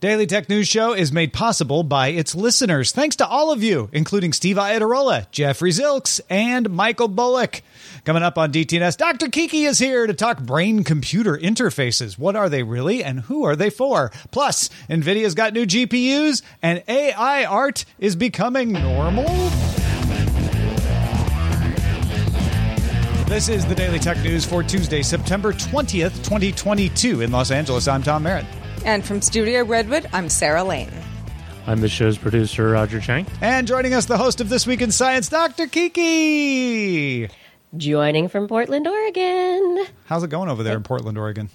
Daily Tech News Show is made possible by its listeners. Thanks to all of you, including Steve Iadarola, Jeffrey Zilks, and Michael Bullock. Coming up on DTNS, Dr. Kiki is here to talk brain computer interfaces. What are they really and who are they for? Plus, NVIDIA's got new GPUs and AI art is becoming normal. This is the Daily Tech News for Tuesday, September 20th, 2022. In Los Angeles, I'm Tom Merritt. And from Studio Redwood, I'm Sarah Lane. I'm the show's producer, Roger Chang. And joining us, the host of This Week in Science, Dr. Kiki. Joining from Portland, Oregon. How's it going over there in Portland, Oregon?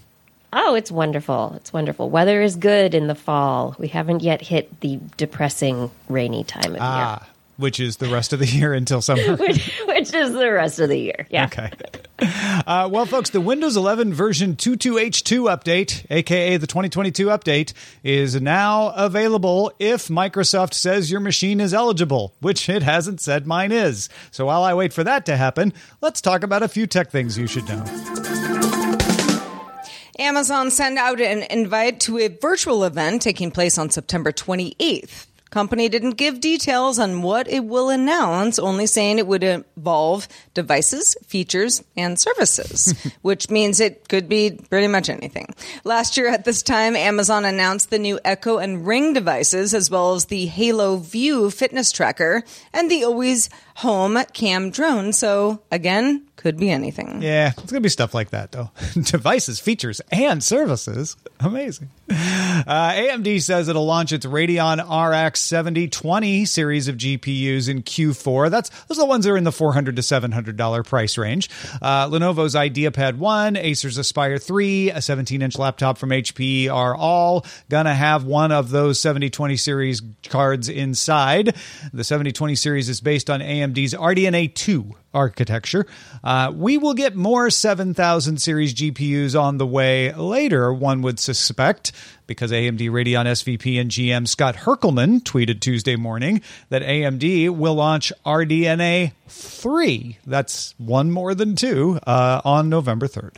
Oh, it's wonderful. It's wonderful. Weather is good in the fall. We haven't yet hit the depressing rainy time of Ah, year. Which is the rest of the year until summer. Which, which is the rest of the year. Yeah. Okay. Uh, well, folks, the Windows 11 version 22H2 update, aka the 2022 update, is now available if Microsoft says your machine is eligible, which it hasn't said mine is. So while I wait for that to happen, let's talk about a few tech things you should know. Amazon sent out an invite to a virtual event taking place on September 28th. Company didn't give details on what it will announce, only saying it would involve devices, features, and services, which means it could be pretty much anything. Last year at this time, Amazon announced the new Echo and Ring devices, as well as the Halo View fitness tracker and the Always Home Cam drone. So again, could be anything. Yeah, it's going to be stuff like that, though. Devices, features, and services. Amazing. Uh, AMD says it'll launch its Radeon RX 7020 series of GPUs in Q4. That's Those are the ones that are in the 400 to $700 price range. Uh, Lenovo's IdeaPad 1, Acer's Aspire 3, a 17 inch laptop from HP are all going to have one of those 7020 series cards inside. The 7020 series is based on AMD's RDNA 2 architecture. Uh, we will get more 7000 series GPUs on the way later, one would suspect, because AMD Radeon SVP and GM Scott Herkelman tweeted Tuesday morning that AMD will launch RDNA 3. That's one more than two uh, on November 3rd.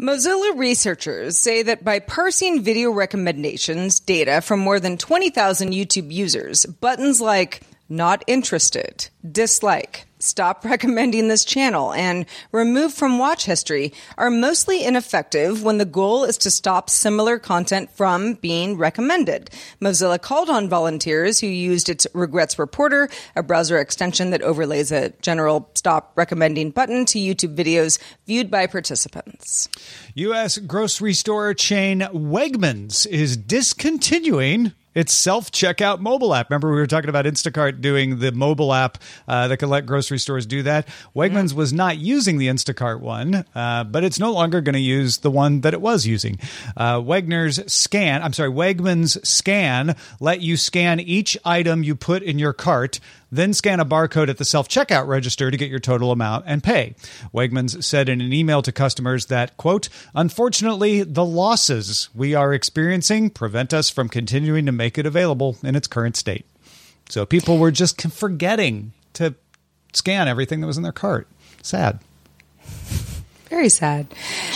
Mozilla researchers say that by parsing video recommendations data from more than 20,000 YouTube users, buttons like not interested, dislike, stop recommending this channel, and remove from watch history are mostly ineffective when the goal is to stop similar content from being recommended. Mozilla called on volunteers who used its Regrets Reporter, a browser extension that overlays a general stop recommending button to YouTube videos viewed by participants. U.S. grocery store chain Wegmans is discontinuing its self checkout mobile app. Remember, we were talking about Instacart doing the mobile app uh, that can let grocery stores do that. Wegmans was not using the Instacart one, uh, but it's no longer going to use the one that it was using. Uh, Wegner's scan, I'm sorry, Wegmans scan let you scan each item you put in your cart then scan a barcode at the self checkout register to get your total amount and pay. Wegmans said in an email to customers that, quote, unfortunately, the losses we are experiencing prevent us from continuing to make it available in its current state. So people were just forgetting to scan everything that was in their cart. Sad. Very sad.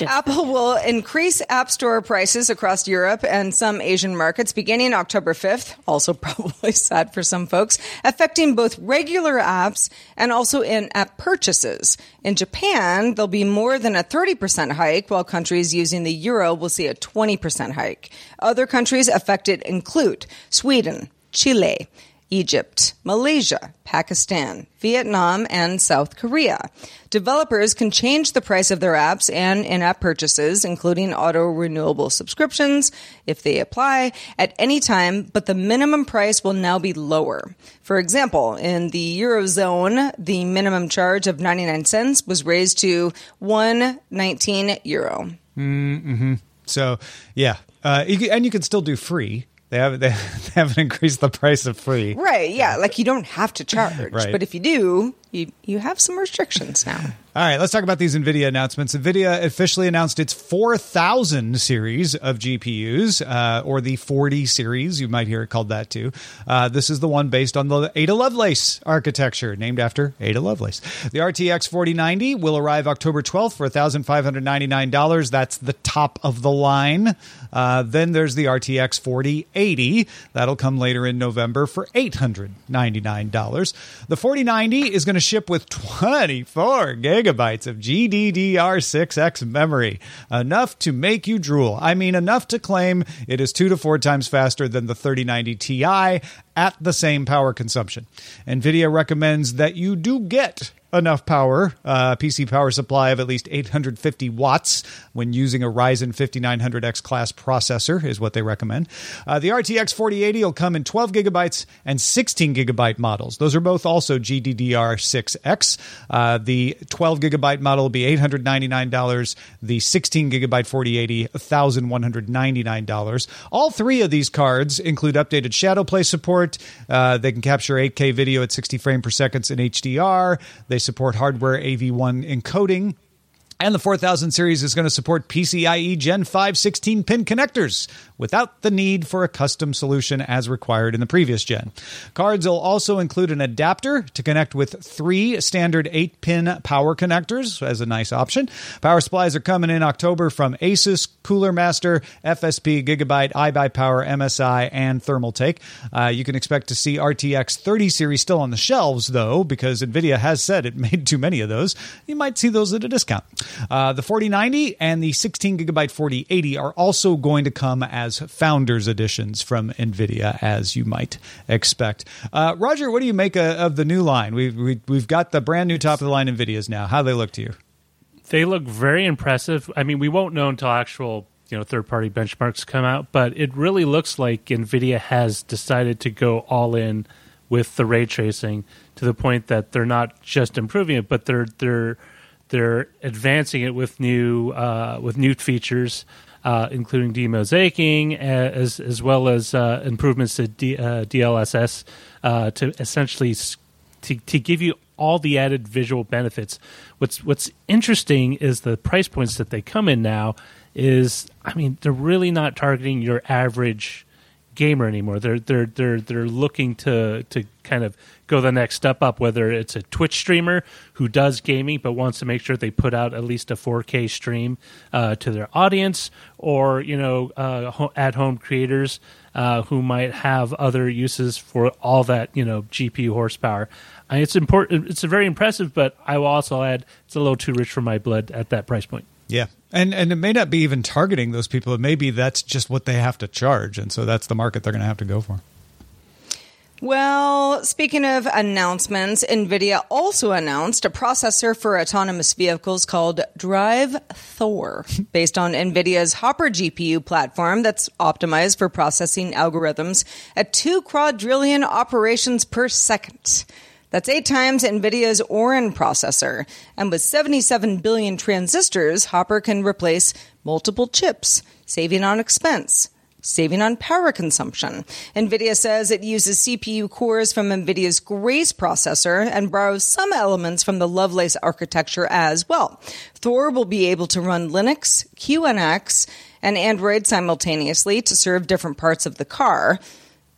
Apple will increase App Store prices across Europe and some Asian markets beginning October 5th. Also, probably sad for some folks, affecting both regular apps and also in app purchases. In Japan, there'll be more than a 30% hike, while countries using the euro will see a 20% hike. Other countries affected include Sweden, Chile, Egypt, Malaysia, Pakistan, Vietnam, and South Korea. Developers can change the price of their apps and in app purchases, including auto renewable subscriptions, if they apply, at any time, but the minimum price will now be lower. For example, in the Eurozone, the minimum charge of 99 cents was raised to 119 euro. Mm-hmm. So, yeah. Uh, and you can still do free. They haven't, they haven't increased the price of free. Right, yeah, like you don't have to charge, Right. but if you do, you you have some restrictions now. All right, let's talk about these NVIDIA announcements. NVIDIA officially announced its 4000 series of GPUs, uh, or the 40 series. You might hear it called that too. Uh, this is the one based on the Ada Lovelace architecture, named after Ada Lovelace. The RTX 4090 will arrive October 12th for $1,599. That's the top of the line. Uh, then there's the RTX 4080. That'll come later in November for $899. The 4090 is going to ship with 24 gigabytes of GDDR6X memory, enough to make you drool. I mean, enough to claim it is two to four times faster than the 3090 Ti at the same power consumption. NVIDIA recommends that you do get enough power, uh, PC power supply of at least 850 watts when using a Ryzen 5900X class processor is what they recommend. Uh, the RTX 4080 will come in 12 gigabytes and 16 gigabyte models. Those are both also GDDR6X. Uh, the 12 gigabyte model will be $899. The 16 gigabyte 4080, $1,199. All three of these cards include updated ShadowPlay support. Uh, they can capture 8K video at 60 frames per second in HDR. They support hardware AV1 encoding. And the 4000 series is going to support PCIe Gen 5 16 pin connectors without the need for a custom solution as required in the previous gen. Cards will also include an adapter to connect with three standard 8 pin power connectors as a nice option. Power supplies are coming in October from Asus, Cooler Master, FSP, Gigabyte, iBuyPower, MSI, and Thermaltake. Uh, you can expect to see RTX 30 series still on the shelves, though, because NVIDIA has said it made too many of those. You might see those at a discount. Uh, the 4090 and the 16 gigabyte 4080 are also going to come as founders editions from NVIDIA, as you might expect. Uh, Roger, what do you make uh, of the new line? We've, we, we've got the brand new top of the line NVIDIAs now. How do they look to you? They look very impressive. I mean, we won't know until actual you know third party benchmarks come out, but it really looks like Nvidia has decided to go all in with the ray tracing to the point that they're not just improving it, but they're they're they're advancing it with new uh, with new features, uh, including demosaicing, as as well as uh, improvements to D, uh, DLSS uh, to essentially to, to give you all the added visual benefits. What's what's interesting is the price points that they come in now. Is I mean they're really not targeting your average gamer anymore. They're they're they're they're looking to to kind of go the next step up. Whether it's a Twitch streamer who does gaming but wants to make sure they put out at least a 4K stream uh, to their audience, or you know uh, at home creators uh, who might have other uses for all that you know GPU horsepower. It's important. It's very impressive, but I will also add it's a little too rich for my blood at that price point. Yeah. And and it may not be even targeting those people. It may be that's just what they have to charge. And so that's the market they're going to have to go for. Well, speaking of announcements, NVIDIA also announced a processor for autonomous vehicles called Drive Thor, based on NVIDIA's Hopper GPU platform that's optimized for processing algorithms at two quadrillion operations per second. That's eight times NVIDIA's Orin processor. And with 77 billion transistors, Hopper can replace multiple chips, saving on expense saving on power consumption. NVIDIA says it uses CPU cores from NVIDIA's Grace processor and borrows some elements from the Lovelace architecture as well. Thor will be able to run Linux, QNX, and Android simultaneously to serve different parts of the car.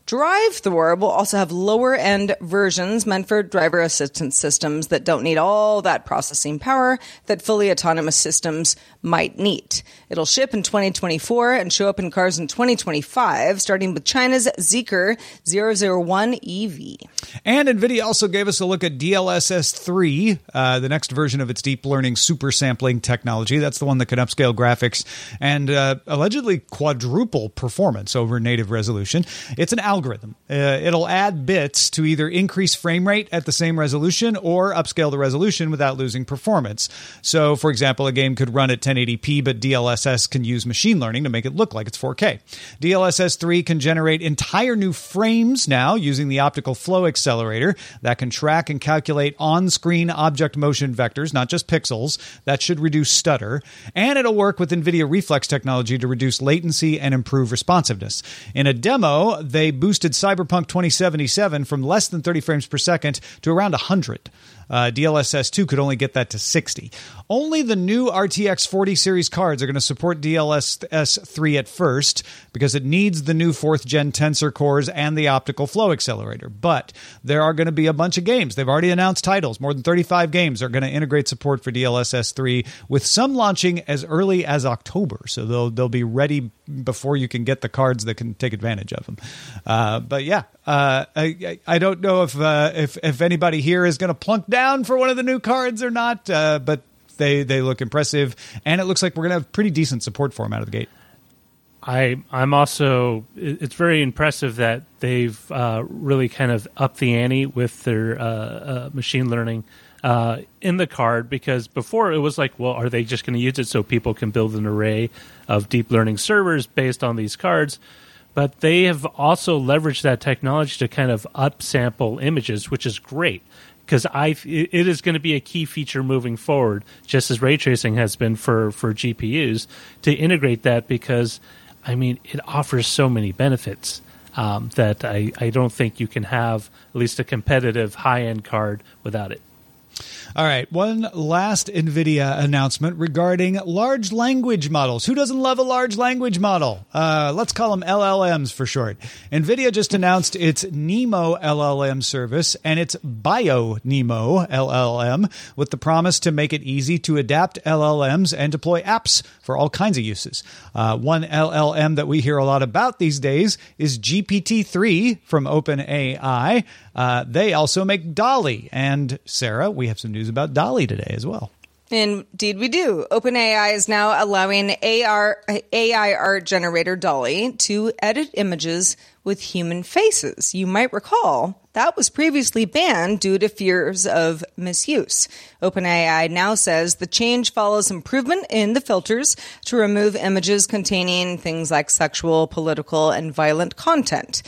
Drive Thor will also have lower end versions meant for driver assistance systems that don't need all that processing power that fully autonomous systems might need. It'll ship in 2024 and show up in cars in 2025, starting with China's Zeekr 001 EV. And NVIDIA also gave us a look at DLSS 3, uh, the next version of its deep learning super sampling technology. That's the one that can upscale graphics and uh, allegedly quadruple performance over native resolution. It's an algorithm. Uh, it'll add bits to either increase frame rate at the same resolution or upscale the resolution without losing performance. So, for example, a game could run at 1080p, but DLSS can use machine learning to make it look like it's 4K. DLSS 3 can generate entire new frames now using the optical flow accelerator that can track and calculate on screen object motion vectors, not just pixels. That should reduce stutter. And it'll work with NVIDIA Reflex technology to reduce latency and improve responsiveness. In a demo, they boosted Cyberpunk 2077 from less than 30 frames per second to around 100. Uh, DLSS 2 could only get that to 60. Only the new RTX 40 series cards are going to support DLSS 3 at first because it needs the new fourth gen tensor cores and the optical flow accelerator. But there are going to be a bunch of games. They've already announced titles. More than 35 games are going to integrate support for DLSS 3, with some launching as early as October. So they'll, they'll be ready before you can get the cards that can take advantage of them. Uh, but yeah, uh, I, I don't know if, uh, if, if anybody here is going to plunk down for one of the new cards or not, uh, but they they look impressive, and it looks like we're to have pretty decent support for them out of the gate. I I'm also it's very impressive that they've uh, really kind of upped the ante with their uh, uh, machine learning uh, in the card because before it was like, well, are they just going to use it so people can build an array of deep learning servers based on these cards? But they have also leveraged that technology to kind of upsample images, which is great because I it is going to be a key feature moving forward, just as ray tracing has been for for GPUs to integrate that because I mean it offers so many benefits um, that I I don't think you can have at least a competitive high end card without it. All right, one last NVIDIA announcement regarding large language models. Who doesn't love a large language model? Uh, let's call them LLMs for short. NVIDIA just announced its NeMo LLM service and its BioNeMo LLM with the promise to make it easy to adapt LLMs and deploy apps for all kinds of uses. Uh, one LLM that we hear a lot about these days is GPT 3 from OpenAI. Uh, they also make DALL-E. And Sarah, we have some news about DALL-E today as well. Indeed, we do. OpenAI is now allowing AR, AI art generator DALL-E to edit images with human faces. You might recall that was previously banned due to fears of misuse. OpenAI now says the change follows improvement in the filters to remove images containing things like sexual, political, and violent content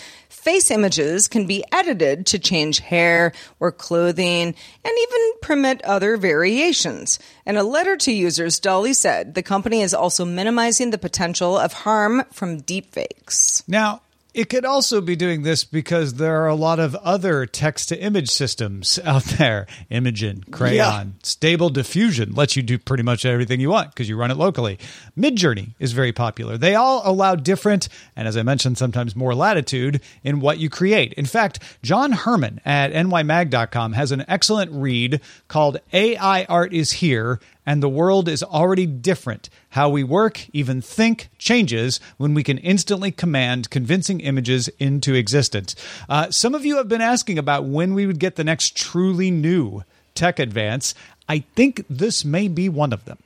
face images can be edited to change hair or clothing and even permit other variations. In a letter to users, DALL-E said the company is also minimizing the potential of harm from deepfakes. Now, it could also be doing this because there are a lot of other text to image systems out there. Imagen, Craiyon, yeah. Stable Diffusion lets you do pretty much everything you want because you run it locally. Midjourney is very popular. They all allow different, and as I mentioned, sometimes more latitude in what you create. In fact, John Herrman at nymag.com has an excellent read called AI Art is Here and the world is already different. How we work, even think, changes when we can instantly command convincing images into existence. Uh, some of you have been asking about when we would get the next truly new tech advance. I think this may be one of them.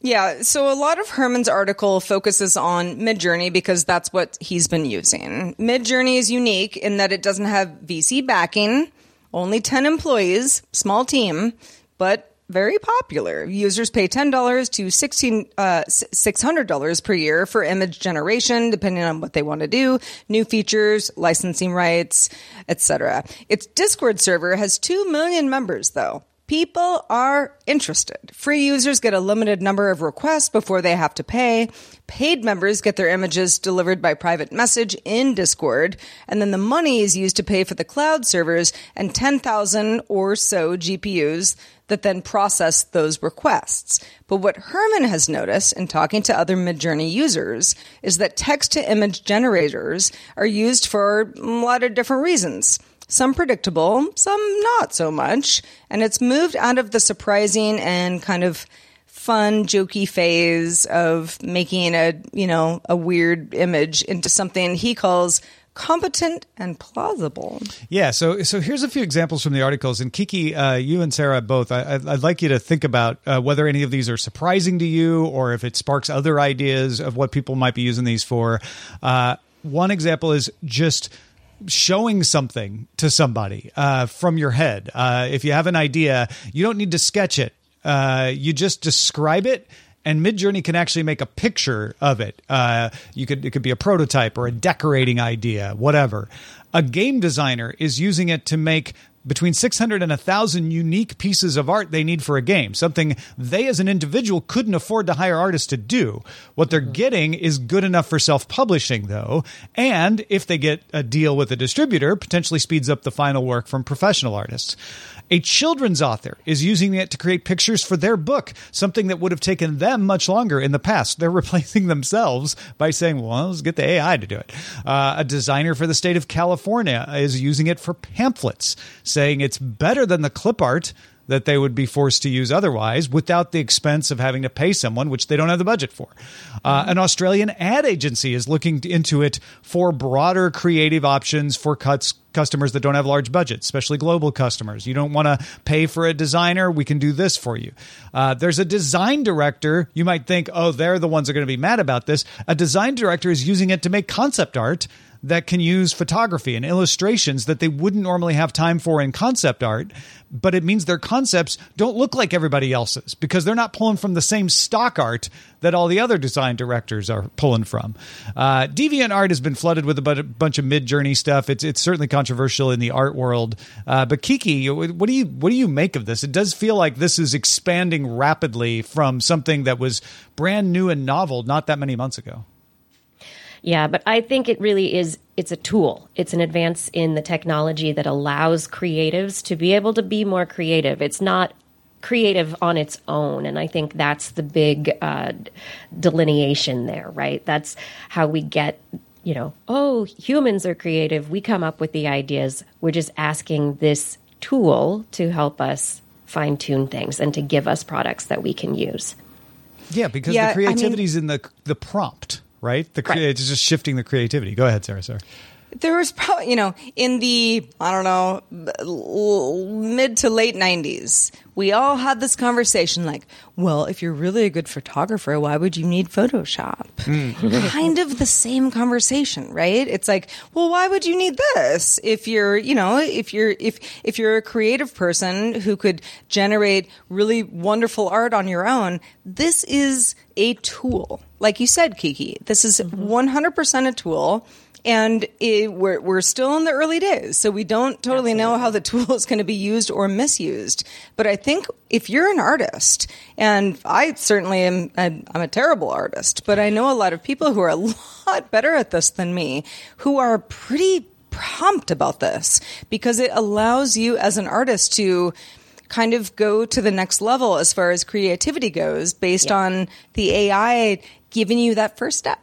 Yeah, so a lot of Herrman's article focuses on Midjourney because that's what he's been using. Midjourney is unique in that it doesn't have VC backing, only 10 employees, small team, but very popular. Users pay $10 to 16, uh, $600 per year for image generation, depending on what they want to do, new features, licensing rights, etc. Its Discord server has 2 million members, though. People are interested. Free users get a limited number of requests before they have to pay. Paid members get their images delivered by private message in Discord, and then the money is used to pay for the cloud servers and 10,000 or so GPUs that then process those requests. But what Herrman has noticed in talking to other Midjourney users is that text to image generators are used for a lot of different reasons. Some predictable, some not so much. And it's moved out of the surprising and kind of fun, jokey phase of making a, you know, a weird image into something he calls competent and plausible. Yeah, so so here's a few examples from the articles. And Kiki, uh, you and Sarah both, I, I'd, I'd like you to think about uh, whether any of these are surprising to you or if it sparks other ideas of what people might be using these for. Uh, one example is just showing something to somebody uh, from your head. Uh, if you have an idea, you don't need to sketch it. Uh, you just describe it and Midjourney can actually make a picture of it. Uh, you could it could be a prototype or a decorating idea, whatever. A game designer is using it to make between 600 and 1,000 unique pieces of art they need for a game, something they as an individual couldn't afford to hire artists to do. What they're getting is good enough for self publishing, though, and if they get a deal with a distributor, potentially speeds up the final work from professional artists. A children's author is using it to create pictures for their book, something that would have taken them much longer in the past. They're replacing themselves by saying, well, let's get the AI to do it. Uh, a designer for the state of California is using it for pamphlets, saying it's better than the clip art that they would be forced to use otherwise without the expense of having to pay someone, which they don't have the budget for. Uh, an Australian ad agency is looking into it for broader creative options for cuts customers that don't have large budgets, especially global customers. You don't want to pay for a designer. We can do this for you. Uh, there's a design director. You might think, oh, they're the ones that are going to be mad about this. A design director is using it to make concept art that can use photography and illustrations that they wouldn't normally have time for in concept art, but it means their concepts don't look like everybody else's because they're not pulling from the same stock art that all the other design directors are pulling from. Uh, DeviantArt has been flooded with a bunch of Midjourney stuff. It's it's certainly controversial in the art world. Uh, but Kiki, what do you what do you make of this? It does feel like this is expanding rapidly from something that was brand new and novel not that many months ago. Yeah, but I think it really is it's a tool. It's an advance in the technology that allows creatives to be able to be more creative. It's not creative on its own and i think that's the big uh, delineation there right? That's how we get you know oh humans are creative. We come up with the ideas. We're just asking this tool to help us fine tune things and to give us products that we can use. Yeah because yeah, the creativity is I mean, in the the prompt right? The right. it's just shifting the creativity. Go ahead, Sarah. Sorry. There was probably, you know, in the I don't know mid to late '90s, we all had this conversation like, well, if you're really a good photographer, why would you need Photoshop? Mm. kind of the same conversation, right? It's like, well, why would you need this if you're, you know, if you're if if you're a creative person who could generate really wonderful art on your own, this is a tool like you said, Kiki, this is mm-hmm. 100% a tool. And it, we're, we're still in the early days, so we don't totally Absolutely. know how the tool is going to be used or misused. But I think if you're an artist, and I certainly am, I'm a terrible artist, but I know a lot of people who are a lot better at this than me, who are pretty prompt about this because it allows you as an artist to kind of go to the next level as far as creativity goes based yeah. on the AI giving you that first step.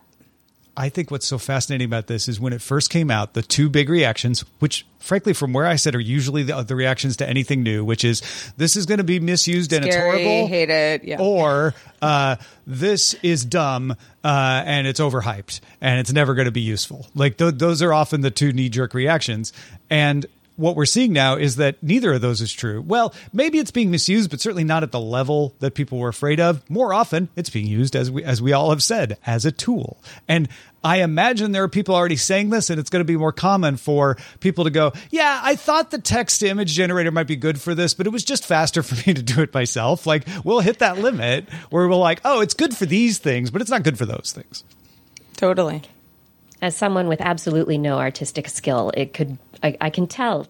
I think what's so fascinating about this is when it first came out, the two big reactions, which frankly, from where I sit, are usually the, the reactions to anything new, which is this is going to be misused Scary, and it's horrible, hate it, yeah. or uh, this is dumb uh, and it's overhyped and it's never going to be useful. Like th- those are often the two knee jerk reactions, and what we're seeing now is that neither of those is true. Well, maybe it's being misused, but certainly not at the level that people were afraid of. More often, it's being used as we as we all have said as a tool. And I imagine there are people already saying this, and it's going to be more common for people to go, "Yeah, I thought the text image generator might be good for this, but it was just faster for me to do it myself." Like we'll hit that limit where we're like, "Oh, it's good for these things, but it's not good for those things." Totally as someone with absolutely no artistic skill, it could I, I, can tell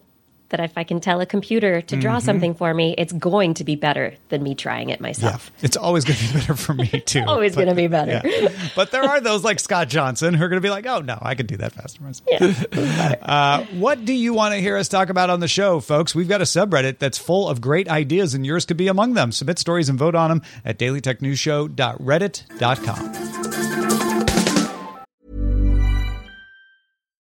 that if I can tell a computer to draw something for me, it's going to be better than me trying it Yeah, myself. it's always going to be better for me too. Always going to be better. Yeah. But there are those like Scott Johnson who are going to be like, "Oh no, I can do that faster myself." Yeah. Uh, what do you want to hear us talk about on the show, folks? We've got a subreddit that's full of great ideas, and yours could be among them. Submit stories and vote on them at dailytechnewsshow.reddit.com.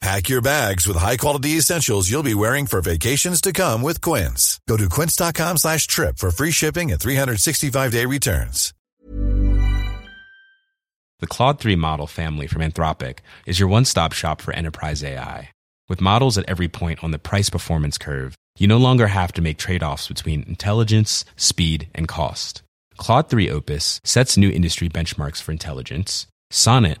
Pack your bags with high-quality essentials you'll be wearing for vacations to come with Quince. Go to quince.com slash trip for free shipping and 365-day returns. The Claude 3 model family from Anthropic is your one stop shop for enterprise AI. With models at every point on the price performance curve, you no longer have to make trade offs between intelligence, speed, and cost. Claude 3 Opus sets new industry benchmarks for intelligence. Sonnet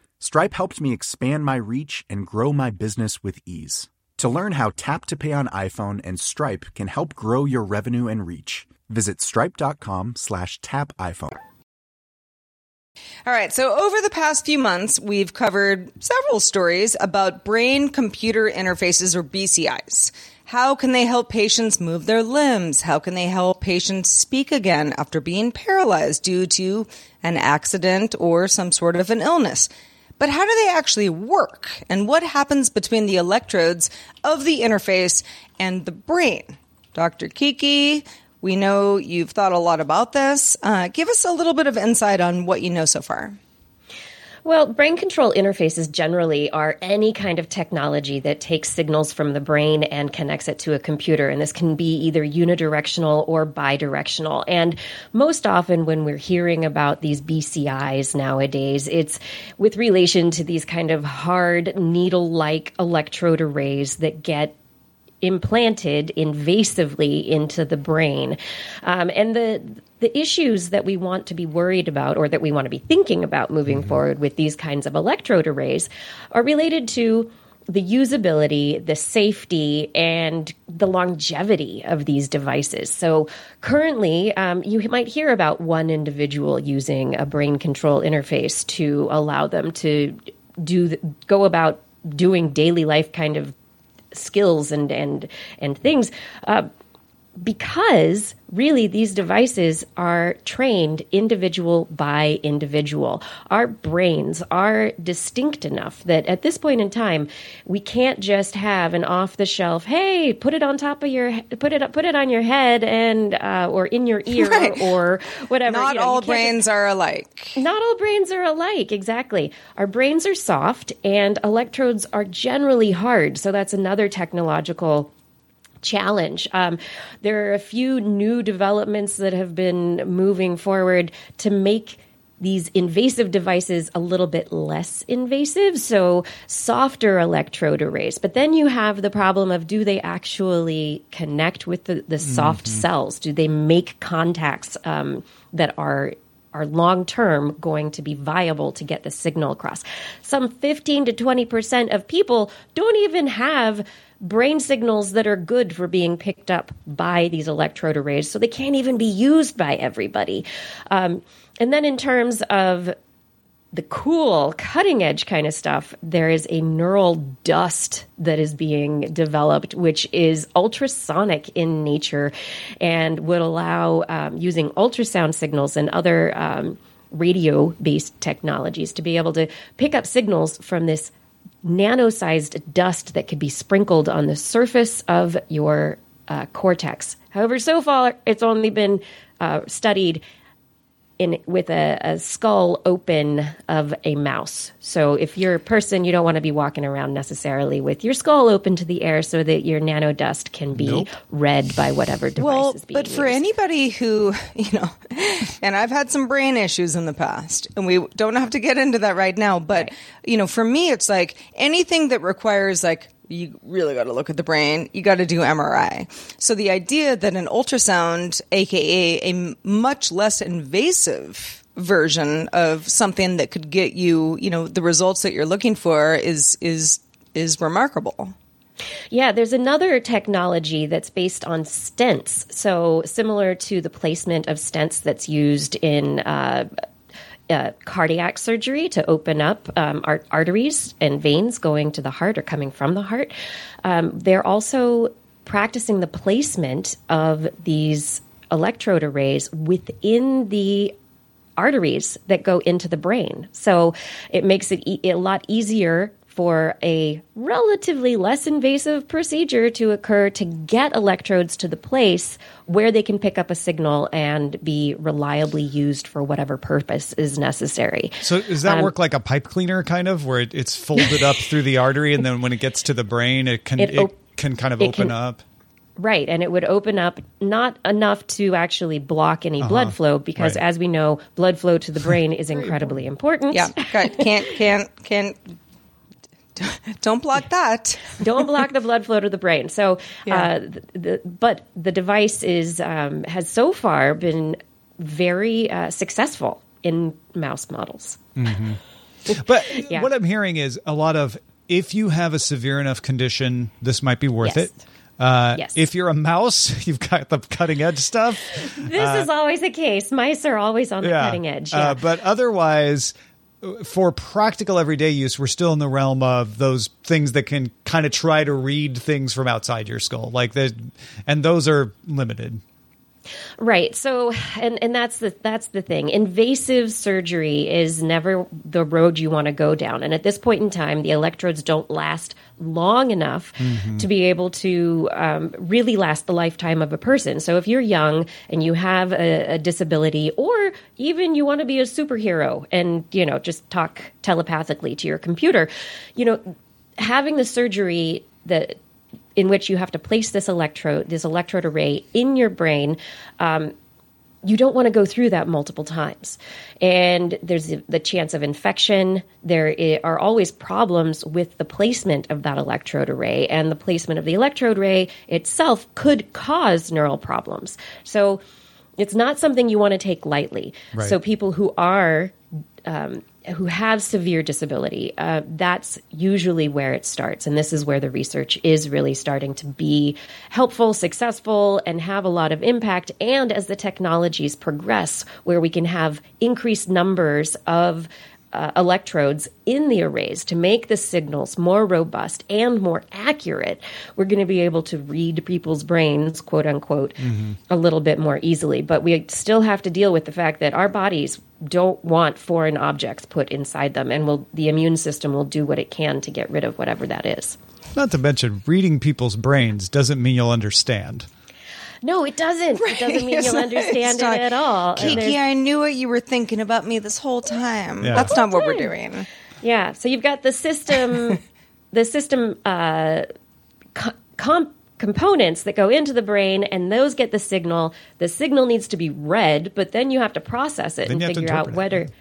Stripe helped me expand my reach and grow my business with ease. To learn how Tap to Pay on iPhone and Stripe can help grow your revenue and reach, visit stripe.com slash tap iPhone. All right, so over the past few months, we've covered several stories about brain computer interfaces or BCIs. How can they help patients move their limbs? How can they help patients speak again after being paralyzed due to an accident or some sort of an illness? But how do they actually work? And what happens between the electrodes of the interface and the brain? Dr. Kiki, we know you've thought a lot about this. Uh, give us a little bit of insight on what you know so far. Well, brain control interfaces generally are any kind of technology that takes signals from the brain and connects it to a computer. And this can be either unidirectional or bidirectional. And most often, when we're hearing about these BCIs nowadays, it's with relation to these kind of hard needle like electrode arrays that get implanted invasively into the brain. Um, and the the issues that we want to be worried about or that we want to be thinking about moving forward with these kinds of electrode arrays are related to the usability, the safety, and the longevity of these devices. So, currently, um, you might hear about one individual using a brain control interface to allow them to do the, go about doing daily life kind of skills and and and things. Uh, because really these devices are trained individual by individual. Our brains are distinct enough that at this point in time, we can't just have an off the shelf, hey, put it on top of your, put it, put it on your head and, uh, or in your ear Right. or whatever. Not You know, all just- brains are alike. not all brains are alike, exactly. Our brains are soft and electrodes are generally hard. So that's another technological challenge. Um, there are a few new developments that have been moving forward to make these invasive devices a little bit less invasive, so softer electrode arrays. But then you have the problem of do they actually connect with the, the soft cells? Do they make contacts um, that are are long term going to be viable to get the signal across. Some 15 to 20% of people don't even have brain signals that are good for being picked up by these electrode arrays, so they can't even be used by everybody. Um, and then, in terms of the cool cutting edge kind of stuff, there is a neural dust that is being developed, which is ultrasonic in nature and would allow um, using ultrasound signals and other um, radio based technologies to be able to pick up signals from this nano sized dust that could be sprinkled on the surface of your uh, cortex. However, so far it's only been uh, studied in with a, a, skull open of a mouse. So if you're a person, you don't want to be walking around necessarily with your skull open to the air so that your nano dust can be nope. read by whatever device well, is being But for used. anybody who, you know, and I've had some brain issues in the past, and we don't have to get into that right now, but, right. you know, for me, it's like anything that requires like you really got to look at the brain. You got to do MRI. So the idea that an ultrasound, aka a much less invasive version of something that could get you, you know, the results that you're looking for is is is remarkable. Yeah, there's another technology that's based on stents. So, similar to the placement of stents that's used in uh, uh, cardiac surgery to open up um, art- arteries and veins going to the heart or coming from the heart. Um, they're also practicing the placement of these electrode arrays within the arteries that go into the brain. So it makes it e- a lot easier for a relatively less invasive procedure to occur to get electrodes to the place where they can pick up a signal and be reliably used for whatever purpose is necessary. So, does that um, work like a pipe cleaner kind of, where it, it's folded up through the artery, and then when it gets to the brain, it can it, op- it can kind of open can, up? Right, and it would open up not enough to actually block any uh-huh. blood flow because, right. as we know, blood flow to the brain is incredibly important. Yeah, can't can't can't don't block that. don't block the blood flow to the brain. So, yeah. uh, the, the, but the device is um, has so far been very uh, successful in mouse models. Mm-hmm. But yeah. what I'm hearing is a lot of if you have a severe enough condition, this might be worth yes. it. Uh, yes. If you're a mouse, you've got the cutting edge stuff. This uh, is always the case. Mice are always on the yeah. cutting edge. Uh, but otherwise, for practical everyday use, we're still in the realm of those things that can kind of try to read things from outside your skull, like the, and those are limited. Right. So, and and that's the that's the thing. Invasive surgery is never the road you want to go down. And at this point in time, the electrodes don't last long enough mm-hmm. to be able to um, really last the lifetime of a person. So, if you're young and you have a, a disability, or even you want to be a superhero and you know just talk telepathically to your computer, you know, having the surgery that in which you have to place this electrode, this electrode array in your brain. Um, you don't want to go through that multiple times. And there's the chance of infection. There are always problems with the placement of that electrode array, and the placement of the electrode array itself could cause neural problems. So it's not something you want to take lightly. Right. So people who are um, who have severe disability, uh, that's usually where it starts. And this is where the research is really starting to be helpful, successful, and have a lot of impact. And as the technologies progress, where we can have increased numbers of uh, electrodes in the arrays to make the signals more robust and more accurate, we're going to be able to read people's brains, quote unquote, mm-hmm. a little bit more easily. But we still have to deal with the fact that our bodies don't want foreign objects put inside them, and will, the immune system will do what it can to get rid of whatever that is. Not to mention, reading people's brains doesn't mean you'll understand. No, it doesn't. Right. It doesn't mean you'll understand it at all. Kiki, I knew what you were thinking about me this whole time. Yeah. That's not what we're doing. Yeah. So you've got the system, the system uh, comp- components that go into the brain, and those get the signal. The signal needs to be read, but then you have to process it then and figure out whether. It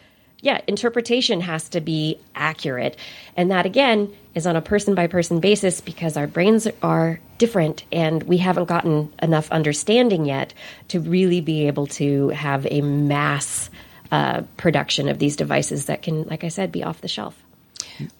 yeah, interpretation has to be accurate. And that, again, is on a person by person basis because our brains are different and we haven't gotten enough understanding yet to really be able to have a mass uh, production of these devices that can, like I said, be off the shelf.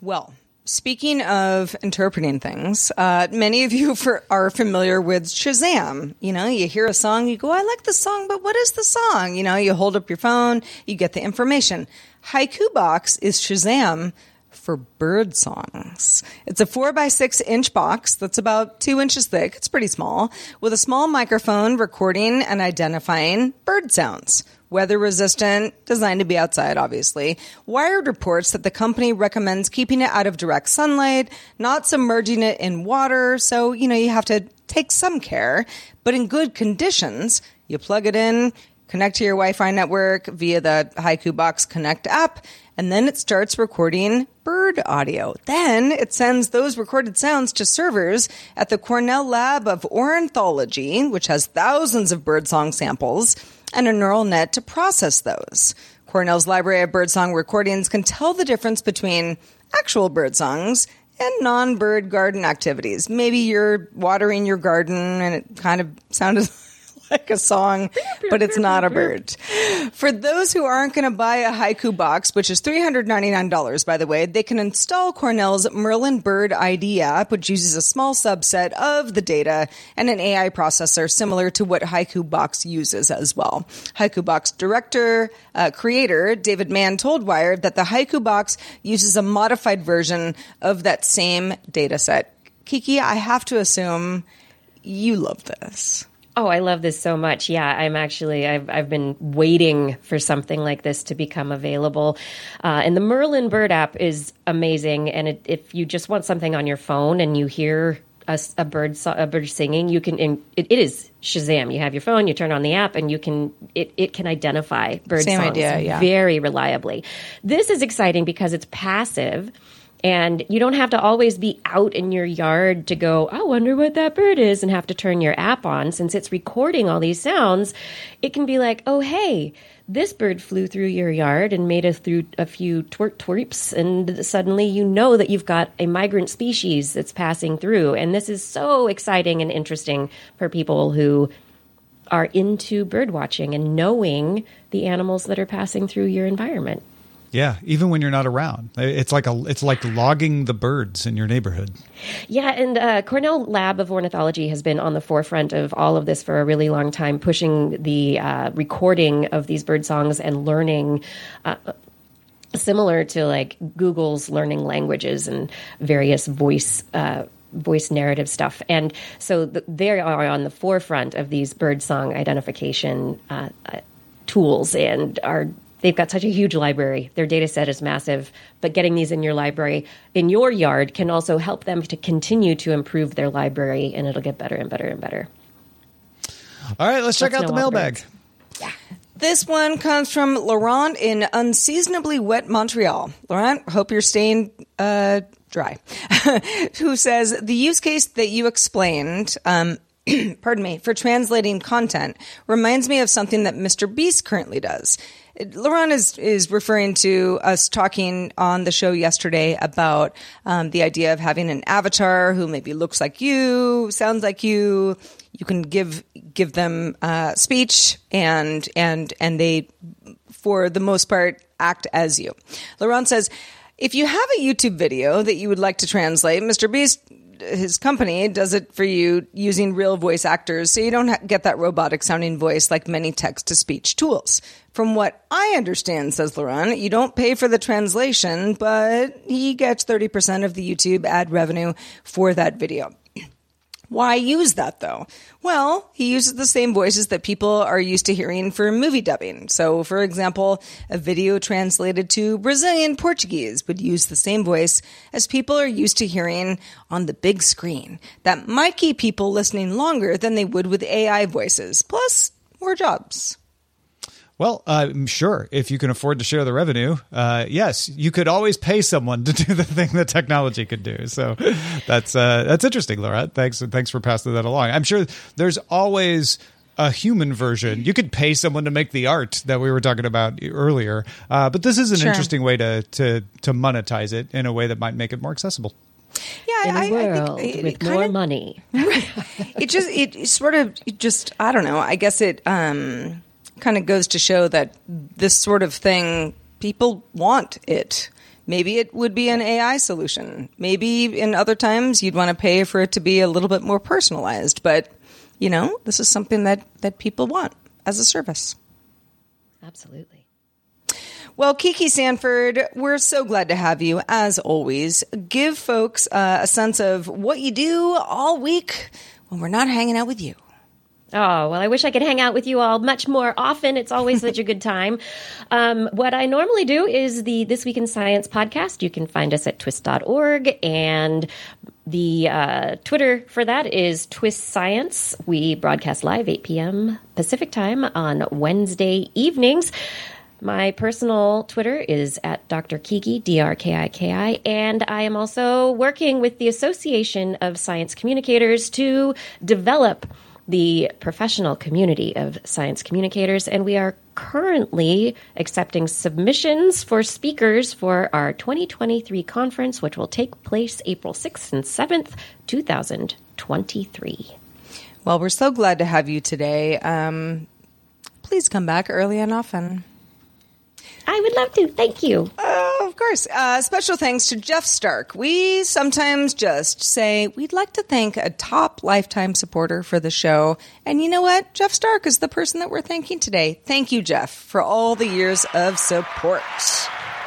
Well, Speaking of interpreting things, uh, many of you for, are familiar with Shazam. You know, you hear a song, you go, I like the song, but what is the song? You know, you hold up your phone, you get the information. Haikubox is Shazam for bird songs. It's a four by six inch box that's about two inches thick. It's pretty small with a small microphone recording and identifying bird sounds weather resistant, designed to be outside, obviously. Wired reports that the company recommends keeping it out of direct sunlight, not submerging it in water. So, you know, you have to take some care, but in good conditions, you plug it in, connect to your Wi Fi network via the Haikubox Connect app, and then it starts recording bird audio. Then it sends those recorded sounds to servers at the Cornell Lab of Ornithology, which has thousands of birdsong samples and a neural net to process those. Cornell's library of birdsong recordings can tell the difference between actual bird songs and non bird garden activities. Maybe you're watering your garden and it kind of sounded like a song, but it's not a bird. For those who aren't going to buy a Haikubox, which is $399, by the way, they can install Cornell's Merlin Bird ID app, which uses a small subset of the data and an AI processor similar to what Haikubox uses as well. Haikubox director, uh, creator David Mann told Wired that the Haikubox uses a modified version of that same data set. Kiki, I have to assume you love this. Oh, I love this so much. Yeah, I'm actually I've I've been waiting for something like this to become available. Uh, and the Merlin Bird app is amazing. And it, if you just want something on your phone and you hear a, a bird a bird singing, you can. it, it is Shazam. You have your phone, you turn on the app, and you can. It it can identify bird Same songs idea, yeah. very reliably. This is exciting because it's passive and you don't have to always be out in your yard to go, I wonder what that bird is, and have to turn your app on. Since it's recording all these sounds, it can be like, oh, hey, this bird flew through your yard and made a, through a few twerp twerps, and suddenly you know that you've got a migrant species that's passing through. And this is so exciting and interesting for people who are into bird watching and knowing the animals that are passing through your environment. Yeah, even when you're not around, it's like a it's like logging the birds in your neighborhood. Yeah, and uh, Cornell Lab of Ornithology has been on the forefront of all of this for a really long time, pushing the uh, recording of these bird songs and learning. Uh, similar to like Google's learning languages and various voice uh, voice narrative stuff. And so th- they are on the forefront of these bird song identification uh, uh, tools and are They've got such a huge library. Their data set is massive, but getting these in your library, in your yard, can also help them to continue to improve their library, and it'll get better and better and better. All right, let's check out the mailbag. Yeah. This one comes from Laurent in unseasonably wet Montreal. Laurent, hope you're staying uh, dry. Who says the use case that you explained um, pardon me, for translating content reminds me of something that Mr. Beast currently does. Laurent is, is referring to us talking on the show yesterday about um, the idea of having an avatar who maybe looks like you, sounds like you. You can give give them uh, speech and and and they, for the most part, act as you. Lauren says, if you have a YouTube video that you would like to translate, Mr. Beast his company does it for you using real voice actors, so you don't get that robotic sounding voice like many text to speech tools. From what I understand, says Laurent, you don't pay for the translation, but he gets 30% of the YouTube ad revenue for that video. Why use that though? Well, he uses the same voices that people are used to hearing for movie dubbing. So, for example, a video translated to Brazilian Portuguese would use the same voice as people are used to hearing on the big screen. That might keep people listening longer than they would with AI voices, plus more jobs. Well, uh, sure. If you can afford to share the revenue, uh, yes, you could always pay someone to do the thing that technology could do. So that's uh, that's interesting, Laura. Thanks, thanks for passing that along. I'm sure there's always a human version. You could pay someone to make the art that we were talking about earlier. Uh, but this is an sure. interesting way to to to monetize it in a way that might make it more accessible. Yeah, in a I, world I with more of, money. it just it sort of just I don't know. I guess it. um kind of goes to show that this sort of thing, people want it. Maybe it would be an AI solution. Maybe in other times you'd want to pay for it to be a little bit more personalized. But, you know, this is something that, that people want as a service. Absolutely. Well, Kiki Sanford, we're so glad to have you as always. Give folks uh, a sense of what you do all week when we're not hanging out with you. Oh, well, I wish I could hang out with you all much more often. It's always such a good time. Um, what I normally do is the This Week in Science podcast. You can find us at twist.org and the uh, Twitter for that is Twist Science. We broadcast live 8 p.m. Pacific time on Wednesday evenings. My personal Twitter is at Dr. Kiki, D R K I K I, and I am also working with the Association of Science Communicators to develop the professional community of science communicators, and we are currently accepting submissions for speakers for our 2023 conference, which will take place April 6th and 7th, 2023. Well, we're so glad to have you today. Um, please come back early and often. I would love to. Thank you. Uh, course. Uh, special thanks to Jeff Stark. We sometimes just say we'd like to thank a top lifetime supporter for the show. And you know what? Jeff Stark is the person that we're thanking today. Thank you, Jeff, for all the years of support.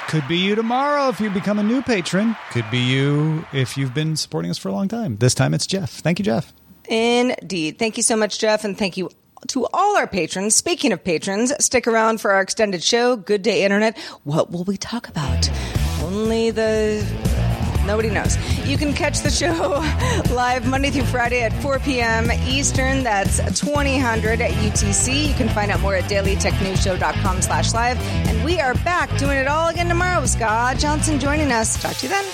Could be you tomorrow if you become a new patron. Could be you if you've been supporting us for a long time. This time it's Jeff. Thank you, Jeff. Indeed. Thank you so much, Jeff, and thank you to all our patrons. Speaking of patrons, stick around for our extended show, Good Day Internet. What will we talk about? Only the. Nobody knows. You can catch the show live Monday through Friday at 4 p.m. Eastern. That's 2000 at UTC. You can find out more at dailytechnewsshow.com slash live. And we are back doing it all again tomorrow. Scott Johnson joining us. Talk to you then.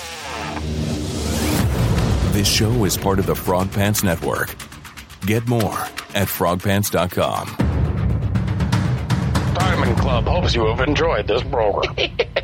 This show is part of the Frog Pants Network. Get more at frogpants.com. Diamond Club hopes you have enjoyed this program.